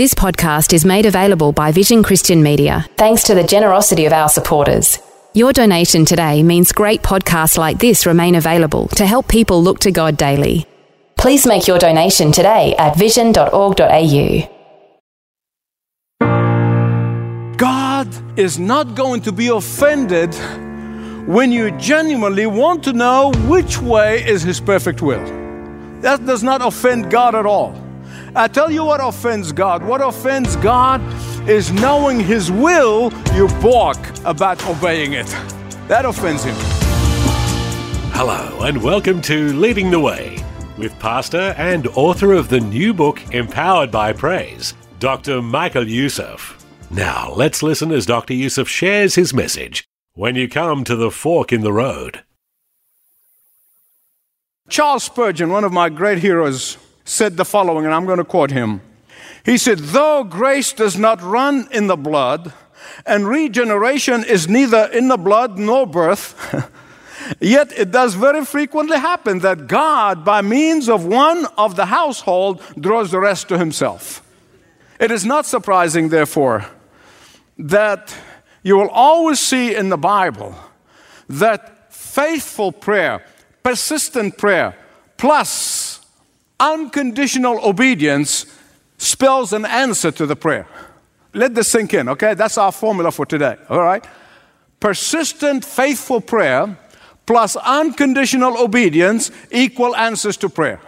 This podcast is made available by Vision Christian Media thanks to the generosity of our supporters. Your donation today means great podcasts like this remain available to help people look to God daily. Please make your donation today at vision.org.au. God is not going to be offended when you genuinely want to know which way is His perfect will. That does not offend God at all. I tell you what offends God. What offends God is knowing His will, you balk about obeying it. That offends Him. Hello, and welcome to Leading the Way with pastor and author of the new book Empowered by Praise, Dr. Michael Youssef. Now, let's listen as Dr. Youssef shares his message when you come to the fork in the road. Charles Spurgeon, one of my great heroes, said the following, and I'm going to quote him. He said, Though grace does not run in the blood, and regeneration is neither in the blood nor birth, yet it does very frequently happen that God, by means of one of the household, draws the rest to himself. It is not surprising, therefore, that you will always see in the Bible that faithful prayer, persistent prayer, plus unconditional obedience spells an answer to the prayer. Let this sink in, okay? That's our formula for today, all right? Persistent, faithful prayer plus unconditional obedience equal answers to prayer.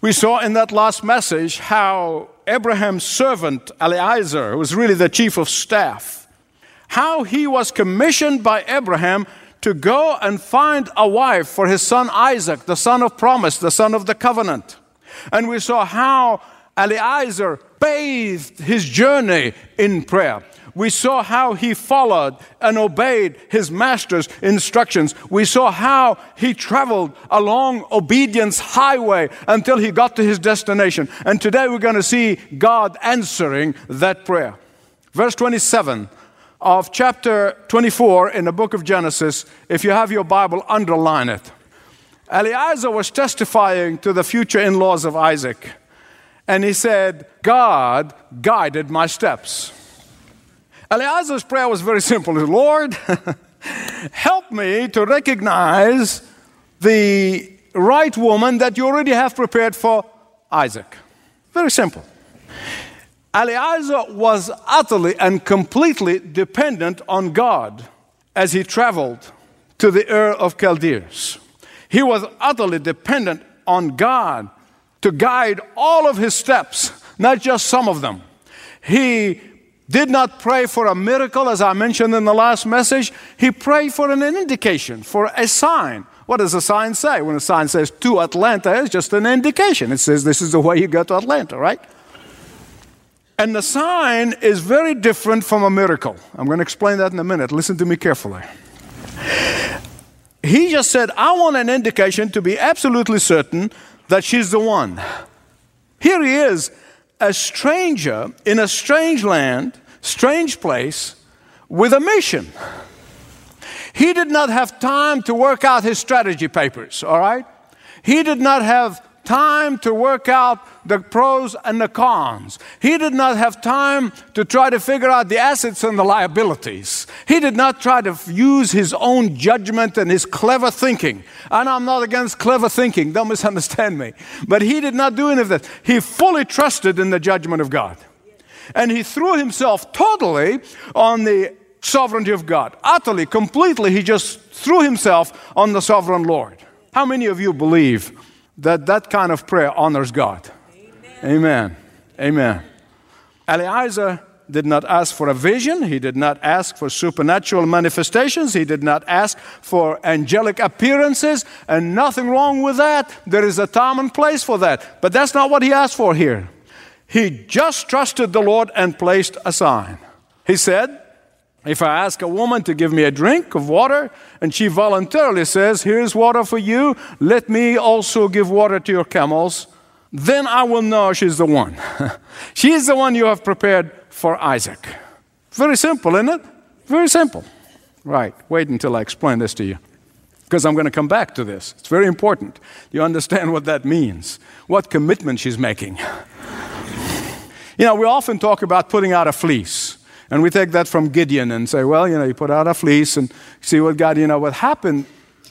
We saw in that last message how Abraham's servant Eliezer, who was really the chief of staff, how he was commissioned by Abraham to go and find a wife for his son Isaac, the son of promise, the son of the covenant. And we saw how Eliezer bathed his journey in prayer. We saw how he followed and obeyed his master's instructions. We saw how he traveled along obedience highway until he got to his destination. And today we're going to see God answering that prayer. Verse 27 of chapter 24 in the book of Genesis, if you have your Bible, underline it. Eliezer was testifying to the future in laws of Isaac, and he said, God guided my steps. Eliezer's prayer was very simple Lord, help me to recognize the right woman that you already have prepared for Isaac. Very simple. Eliezer was utterly and completely dependent on God as he traveled to the Ur of Chaldees. He was utterly dependent on God to guide all of his steps, not just some of them. He did not pray for a miracle, as I mentioned in the last message. He prayed for an indication, for a sign. What does a sign say? When a sign says to Atlanta, it's just an indication. It says this is the way you go to Atlanta, right? And the sign is very different from a miracle. I'm going to explain that in a minute. Listen to me carefully. He just said, I want an indication to be absolutely certain that she's the one. Here he is, a stranger in a strange land, strange place, with a mission. He did not have time to work out his strategy papers, all right? He did not have time to work out the pros and the cons. He did not have time to try to figure out the assets and the liabilities. He did not try to use his own judgment and his clever thinking. And I'm not against clever thinking, don't misunderstand me. But he did not do any of that. He fully trusted in the judgment of God. And he threw himself totally on the sovereignty of God. Utterly, completely, he just threw himself on the sovereign Lord. How many of you believe that that kind of prayer honors God. Amen. Amen. Eliezer did not ask for a vision. He did not ask for supernatural manifestations. He did not ask for angelic appearances, and nothing wrong with that. There is a time and place for that. But that's not what he asked for here. He just trusted the Lord and placed a sign. He said, If I ask a woman to give me a drink of water and she voluntarily says, Here's water for you, let me also give water to your camels, then I will know she's the one. she is the one you have prepared for Isaac. Very simple, isn't it? Very simple. Right, wait until I explain this to you. Because I'm going to come back to this. It's very important. You understand what that means, what commitment she's making. you know, we often talk about putting out a fleece. And we take that from Gideon and say, well, you know, you put out a fleece and see what God, you know, what happened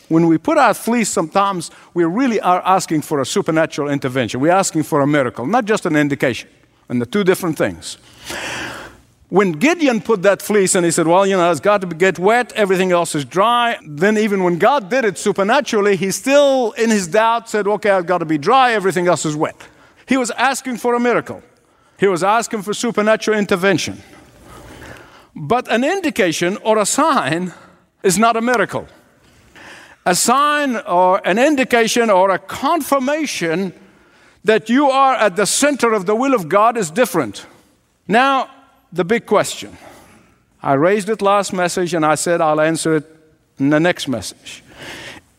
when we put out fleece, sometimes we really are asking for a supernatural intervention. We're asking for a miracle, not just an indication. And the two different things. When Gideon put that fleece and he said, Well, you know, it's got to get wet, everything else is dry. Then, even when God did it supernaturally, he still, in his doubt, said, Okay, I've got to be dry, everything else is wet. He was asking for a miracle, he was asking for supernatural intervention. But an indication or a sign is not a miracle. A sign or an indication or a confirmation that you are at the center of the will of God is different. Now, the big question. I raised it last message and I said I'll answer it in the next message.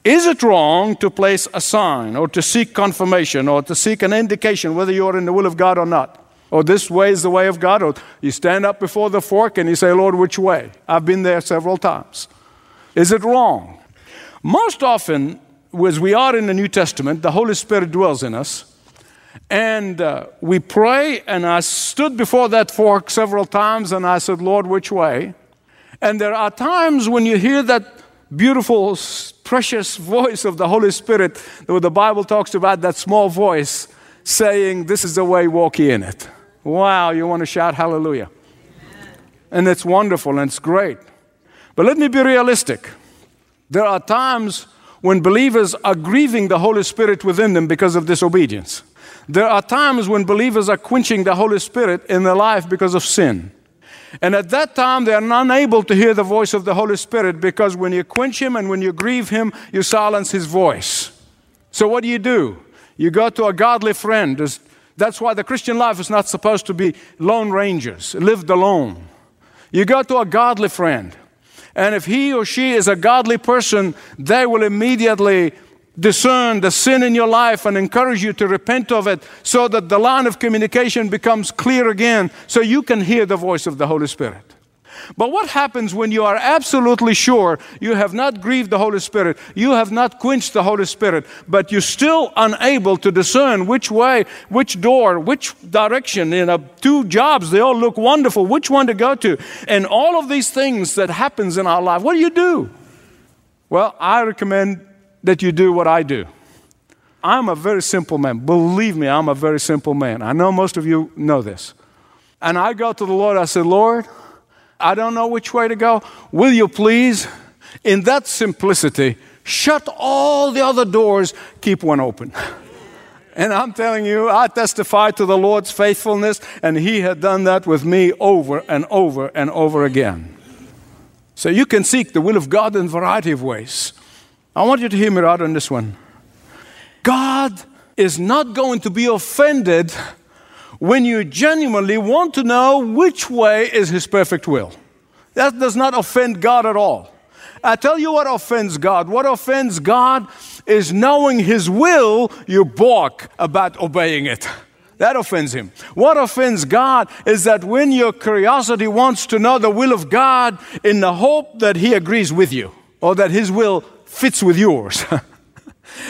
Is it wrong to place a sign or to seek confirmation or to seek an indication whether you're in the will of God or not? Or this way is the way of God, or you stand up before the fork and you say, Lord, which way? I've been there several times. Is it wrong? Most often, as we are in the New Testament, the Holy Spirit dwells in us. And uh, we pray, and I stood before that fork several times and I said, Lord, which way? And there are times when you hear that beautiful, precious voice of the Holy Spirit, where the Bible talks about that small voice saying, This is the way, walk in it. Wow, you want to shout hallelujah. And it's wonderful and it's great. But let me be realistic. There are times when believers are grieving the Holy Spirit within them because of disobedience. There are times when believers are quenching the Holy Spirit in their life because of sin. And at that time, they are unable to hear the voice of the Holy Spirit because when you quench Him and when you grieve Him, you silence His voice. So, what do you do? You go to a godly friend. That's why the Christian life is not supposed to be lone rangers, lived alone. You go to a godly friend, and if he or she is a godly person, they will immediately discern the sin in your life and encourage you to repent of it so that the line of communication becomes clear again so you can hear the voice of the Holy Spirit. But what happens when you are absolutely sure you have not grieved the Holy Spirit, you have not quenched the Holy Spirit, but you're still unable to discern which way, which door, which direction? You know, two jobs, they all look wonderful, which one to go to? And all of these things that happens in our life, what do you do? Well, I recommend that you do what I do. I'm a very simple man. Believe me, I'm a very simple man. I know most of you know this. And I go to the Lord, I said, Lord, I don't know which way to go. Will you please, in that simplicity, shut all the other doors, keep one open? And I'm telling you, I testify to the Lord's faithfulness, and He had done that with me over and over and over again. So you can seek the will of God in a variety of ways. I want you to hear me right on this one. God is not going to be offended when you genuinely want to know which way is His perfect will. That does not offend God at all. I tell you what offends God. What offends God is knowing His will, you balk about obeying it. That offends Him. What offends God is that when your curiosity wants to know the will of God in the hope that He agrees with you or that His will fits with yours.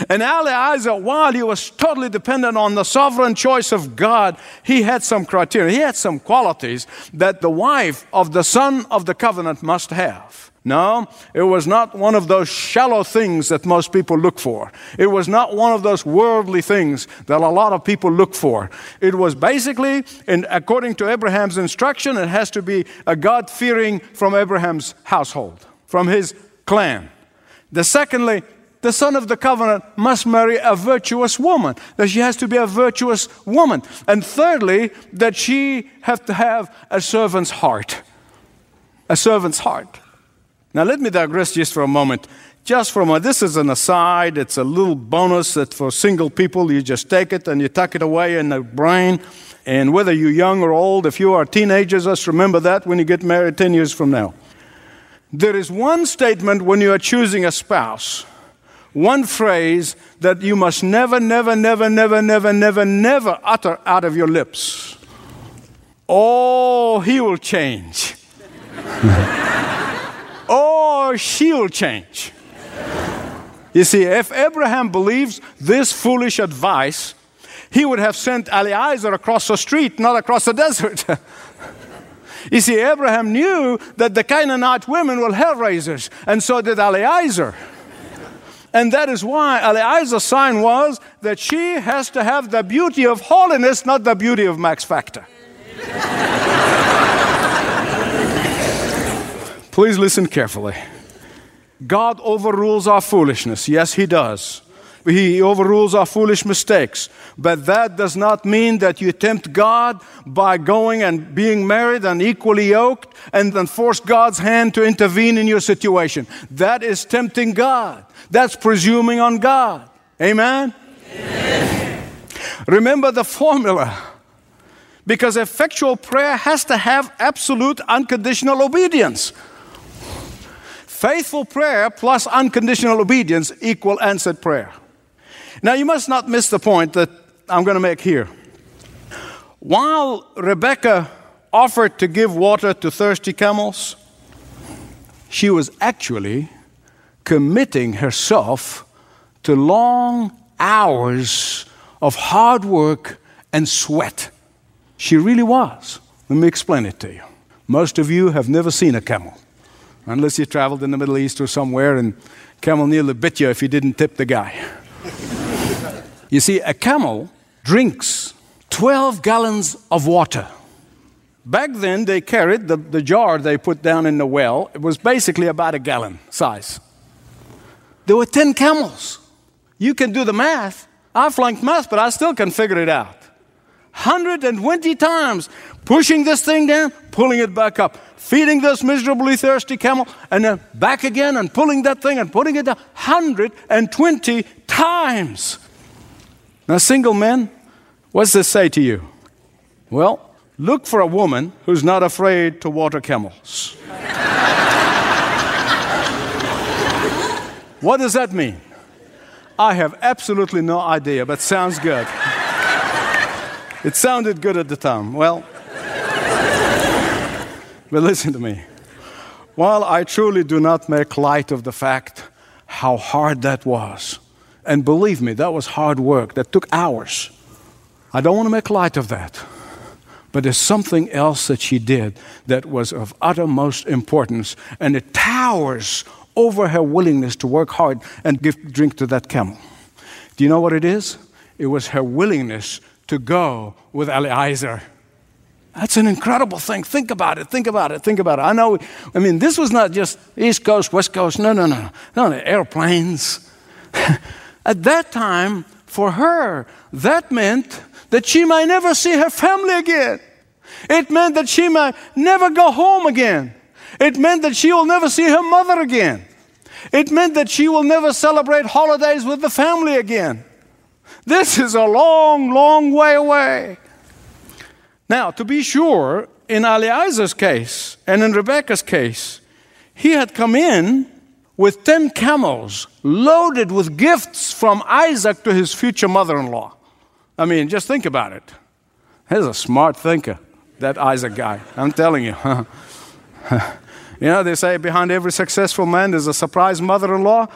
And Eliezer, while he was totally dependent on the sovereign choice of God, he had some criteria. He had some qualities that the wife of the son of the covenant must have. No, it was not one of those shallow things that most people look for. It was not one of those worldly things that a lot of people look for. It was basically, in, according to Abraham's instruction, it has to be a God fearing from Abraham's household, from his clan. The secondly, the son of the covenant must marry a virtuous woman, that she has to be a virtuous woman. And thirdly, that she has to have a servant's heart. A servant's heart. Now, let me digress just for a moment. Just for a moment, this is an aside, it's a little bonus that for single people, you just take it and you tuck it away in the brain. And whether you're young or old, if you are teenagers, just remember that when you get married 10 years from now. There is one statement when you are choosing a spouse, one phrase that you must never, never, never, never, never, never, never utter out of your lips. Oh, he will change. oh, she will change. You see, if Abraham believes this foolish advice, he would have sent Eliezer across the street, not across the desert. you see, Abraham knew that the Canaanite women were hell raisers, and so did Eliezer. And that is why Eliezer's sign was that she has to have the beauty of holiness, not the beauty of Max Factor. Please listen carefully. God overrules our foolishness. Yes, He does. He overrules our foolish mistakes. But that does not mean that you tempt God by going and being married and equally yoked and then force God's hand to intervene in your situation. That is tempting God. That's presuming on God. Amen? Amen. Remember the formula. Because effectual prayer has to have absolute unconditional obedience. Faithful prayer plus unconditional obedience equal answered prayer. Now, you must not miss the point that I'm going to make here. While Rebecca offered to give water to thirsty camels, she was actually committing herself to long hours of hard work and sweat. She really was. Let me explain it to you. Most of you have never seen a camel unless you traveled in the Middle East or somewhere and camel nearly bit you if you didn't tip the guy. You see, a camel drinks 12 gallons of water. Back then, they carried the, the jar they put down in the well, it was basically about a gallon size. There were 10 camels. You can do the math. I flunked math, but I still can figure it out. 120 times pushing this thing down, pulling it back up feeding this miserably thirsty camel, and then back again and pulling that thing and putting it down 120 times. Now, single men, what's this say to you? Well, look for a woman who's not afraid to water camels. what does that mean? I have absolutely no idea, but sounds good. it sounded good at the time. Well, but listen to me. While I truly do not make light of the fact how hard that was, and believe me, that was hard work, that took hours. I don't want to make light of that. But there's something else that she did that was of uttermost importance, and it towers over her willingness to work hard and give drink to that camel. Do you know what it is? It was her willingness to go with Eliezer. That's an incredible thing. Think about it. Think about it. Think about it. I know, I mean, this was not just East Coast, West Coast. No, no, no. No, no airplanes. At that time, for her, that meant that she might never see her family again. It meant that she might never go home again. It meant that she will never see her mother again. It meant that she will never celebrate holidays with the family again. This is a long, long way away. Now, to be sure, in Eliezer's case and in Rebecca's case, he had come in with 10 camels loaded with gifts from Isaac to his future mother in law. I mean, just think about it. He's a smart thinker, that Isaac guy. I'm telling you. you know, they say behind every successful man there's a surprise mother in law.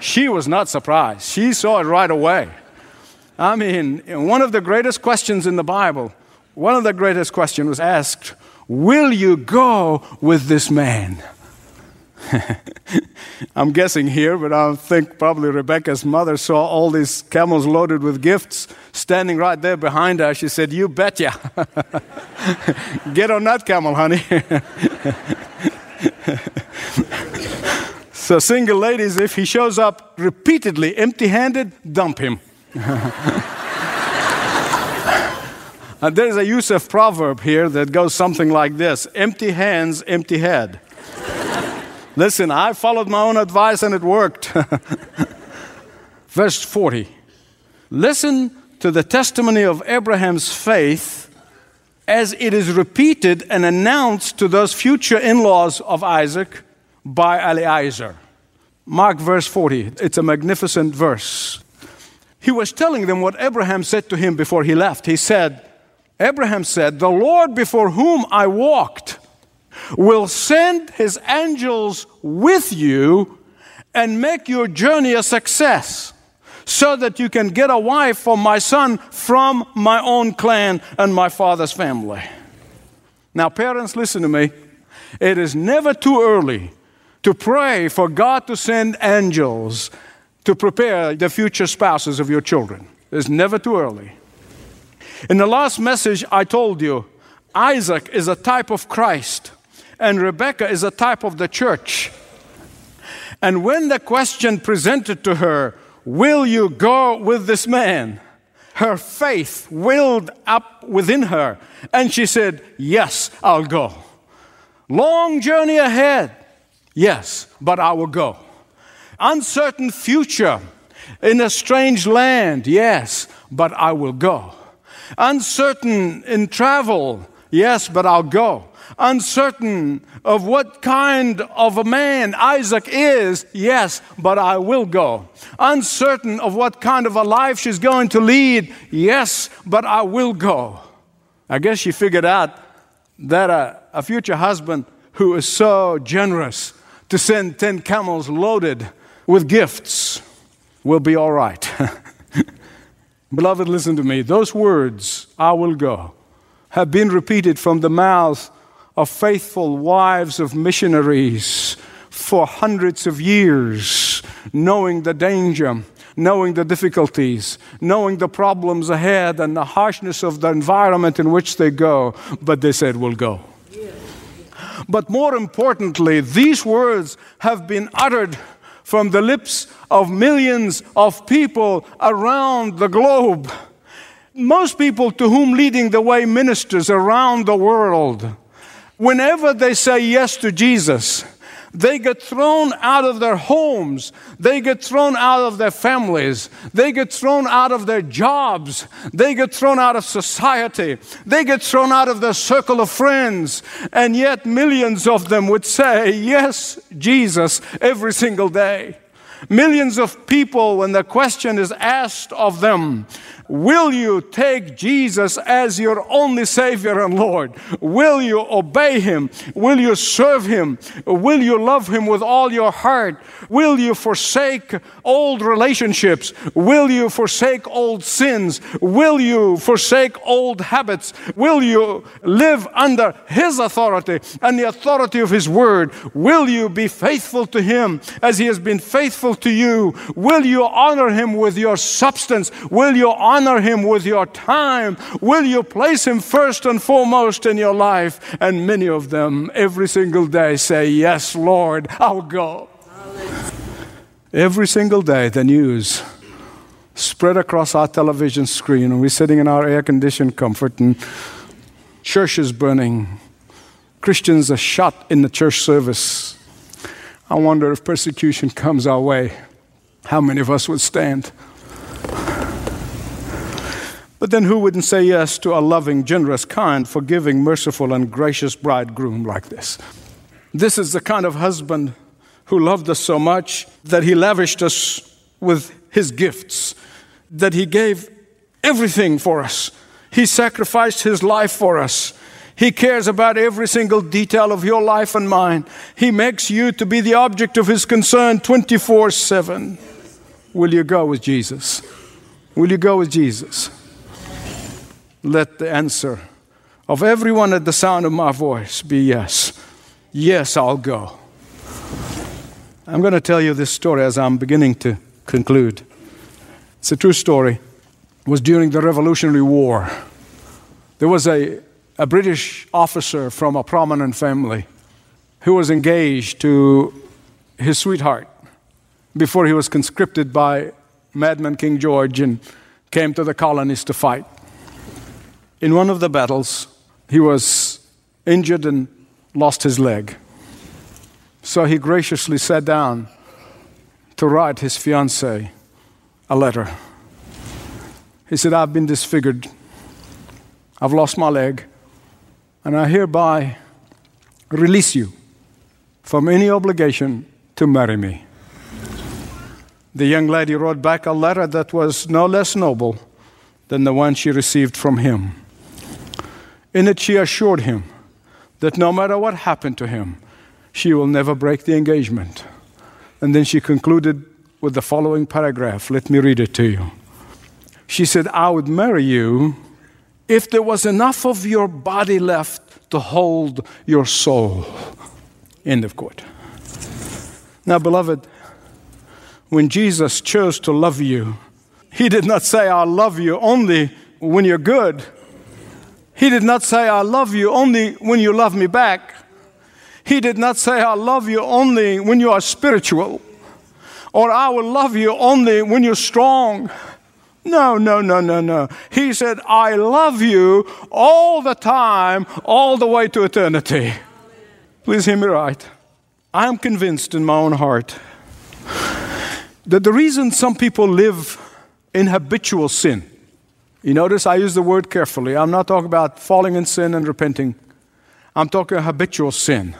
she was not surprised, she saw it right away. I mean, one of the greatest questions in the Bible one of the greatest questions was asked Will you go with this man? I'm guessing here, but I think probably Rebecca's mother saw all these camels loaded with gifts standing right there behind her. She said, You betcha. Get on that camel, honey. so, single ladies, if he shows up repeatedly empty handed, dump him. and there's a Youssef proverb here that goes something like this empty hands, empty head. Listen, I followed my own advice and it worked. Verse 40 Listen to the testimony of Abraham's faith as it is repeated and announced to those future in laws of Isaac by Eliezer. Mark verse 40. It's a magnificent verse. He was telling them what Abraham said to him before he left. He said, Abraham said, The Lord before whom I walked will send his angels with you and make your journey a success so that you can get a wife for my son from my own clan and my father's family. Now, parents, listen to me. It is never too early to pray for God to send angels to prepare the future spouses of your children. It's never too early. In the last message, I told you Isaac is a type of Christ, and Rebecca is a type of the church. And when the question presented to her, Will you go with this man? Her faith welled up within her, and she said, Yes, I'll go. Long journey ahead. Yes, but I will go. Uncertain future in a strange land. Yes, but I will go. Uncertain in travel. Yes, but I'll go uncertain of what kind of a man Isaac is, yes, but I will go. Uncertain of what kind of a life she's going to lead, yes, but I will go. I guess she figured out that a, a future husband who is so generous to send 10 camels loaded with gifts will be all right. Beloved, listen to me. Those words, I will go, have been repeated from the mouths of faithful wives of missionaries for hundreds of years, knowing the danger, knowing the difficulties, knowing the problems ahead and the harshness of the environment in which they go, but they said, We'll go. But more importantly, these words have been uttered from the lips of millions of people around the globe. Most people to whom leading the way ministers around the world Whenever they say yes to Jesus, they get thrown out of their homes. They get thrown out of their families. They get thrown out of their jobs. They get thrown out of society. They get thrown out of their circle of friends. And yet, millions of them would say, Yes, Jesus, every single day. Millions of people, when the question is asked of them, Will you take Jesus as your only Savior and Lord? Will you obey Him? Will you serve Him? Will you love Him with all your heart? Will you forsake old relationships? Will you forsake old sins? Will you forsake old habits? Will you live under His authority and the authority of His Word? Will you be faithful to Him as He has been faithful to you? Will you honor Him with your substance? Will you honor Him with your time? Will you place Him first and foremost in your life? And many of them every single day say, Yes, Lord, I'll go. Every single day, the news spread across our television screen, and we're sitting in our air conditioned comfort, and churches burning. Christians are shot in the church service. I wonder if persecution comes our way, how many of us would stand? But then who wouldn't say yes to a loving, generous, kind, forgiving, merciful, and gracious bridegroom like this? This is the kind of husband who loved us so much that he lavished us with his gifts, that he gave everything for us. He sacrificed his life for us. He cares about every single detail of your life and mine. He makes you to be the object of his concern 24 7. Will you go with Jesus? Will you go with Jesus? let the answer of everyone at the sound of my voice be yes. Yes, I'll go. I'm going to tell you this story as I'm beginning to conclude. It's a true story. It was during the Revolutionary War. There was a, a British officer from a prominent family who was engaged to his sweetheart before he was conscripted by Madman King George and came to the colonies to fight in one of the battles, he was injured and lost his leg. So he graciously sat down to write his fiancee a letter. He said, I've been disfigured. I've lost my leg. And I hereby release you from any obligation to marry me. The young lady wrote back a letter that was no less noble than the one she received from him. In it, she assured him that no matter what happened to him, she will never break the engagement. And then she concluded with the following paragraph. Let me read it to you. She said, I would marry you if there was enough of your body left to hold your soul. End of quote. Now, beloved, when Jesus chose to love you, he did not say, I love you only when you're good. He did not say, I love you only when you love me back. He did not say, I love you only when you are spiritual, or I will love you only when you're strong. No, no, no, no, no. He said, I love you all the time, all the way to eternity. Please hear me right. I am convinced in my own heart that the reason some people live in habitual sin, you notice I use the word carefully. I'm not talking about falling in sin and repenting, I'm talking habitual sin.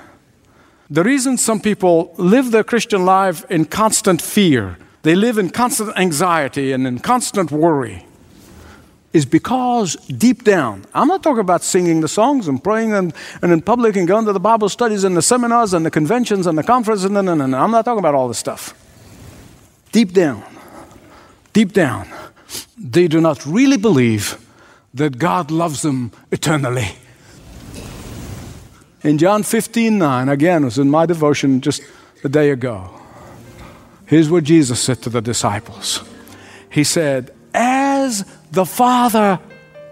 The reason some people live their Christian life in constant fear, they live in constant anxiety and in constant worry, is because deep down, I'm not talking about singing the songs and praying and, and in public and going to the Bible studies and the seminars and the conventions and the conferences. No, no, no, no. I'm not talking about all this stuff. Deep down, deep down, they do not really believe that God loves them eternally. In John 15 9, again, it was in my devotion just a day ago. Here's what Jesus said to the disciples He said, As the Father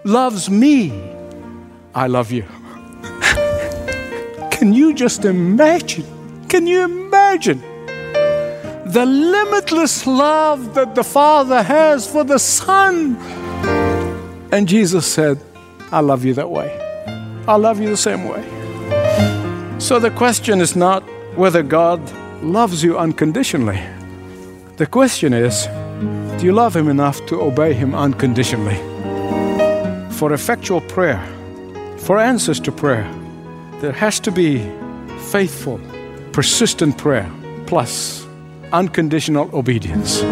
loves me, I love you. Can you just imagine? Can you imagine the limitless love that the Father has for the Son? And Jesus said, I love you that way. I love you the same way. So the question is not whether God loves you unconditionally. The question is, do you love Him enough to obey Him unconditionally? For effectual prayer, for answers to prayer, there has to be faithful, persistent prayer plus unconditional obedience.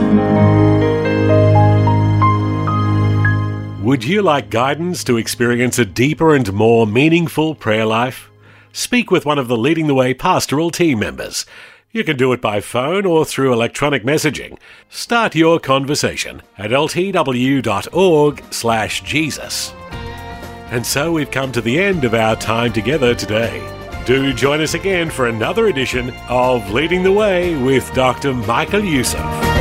Would you like guidance to experience a deeper and more meaningful prayer life? Speak with one of the Leading the Way pastoral team members. You can do it by phone or through electronic messaging. Start your conversation at ltw.org/jesus. And so we've come to the end of our time together today. Do join us again for another edition of Leading the Way with Dr. Michael Youssef.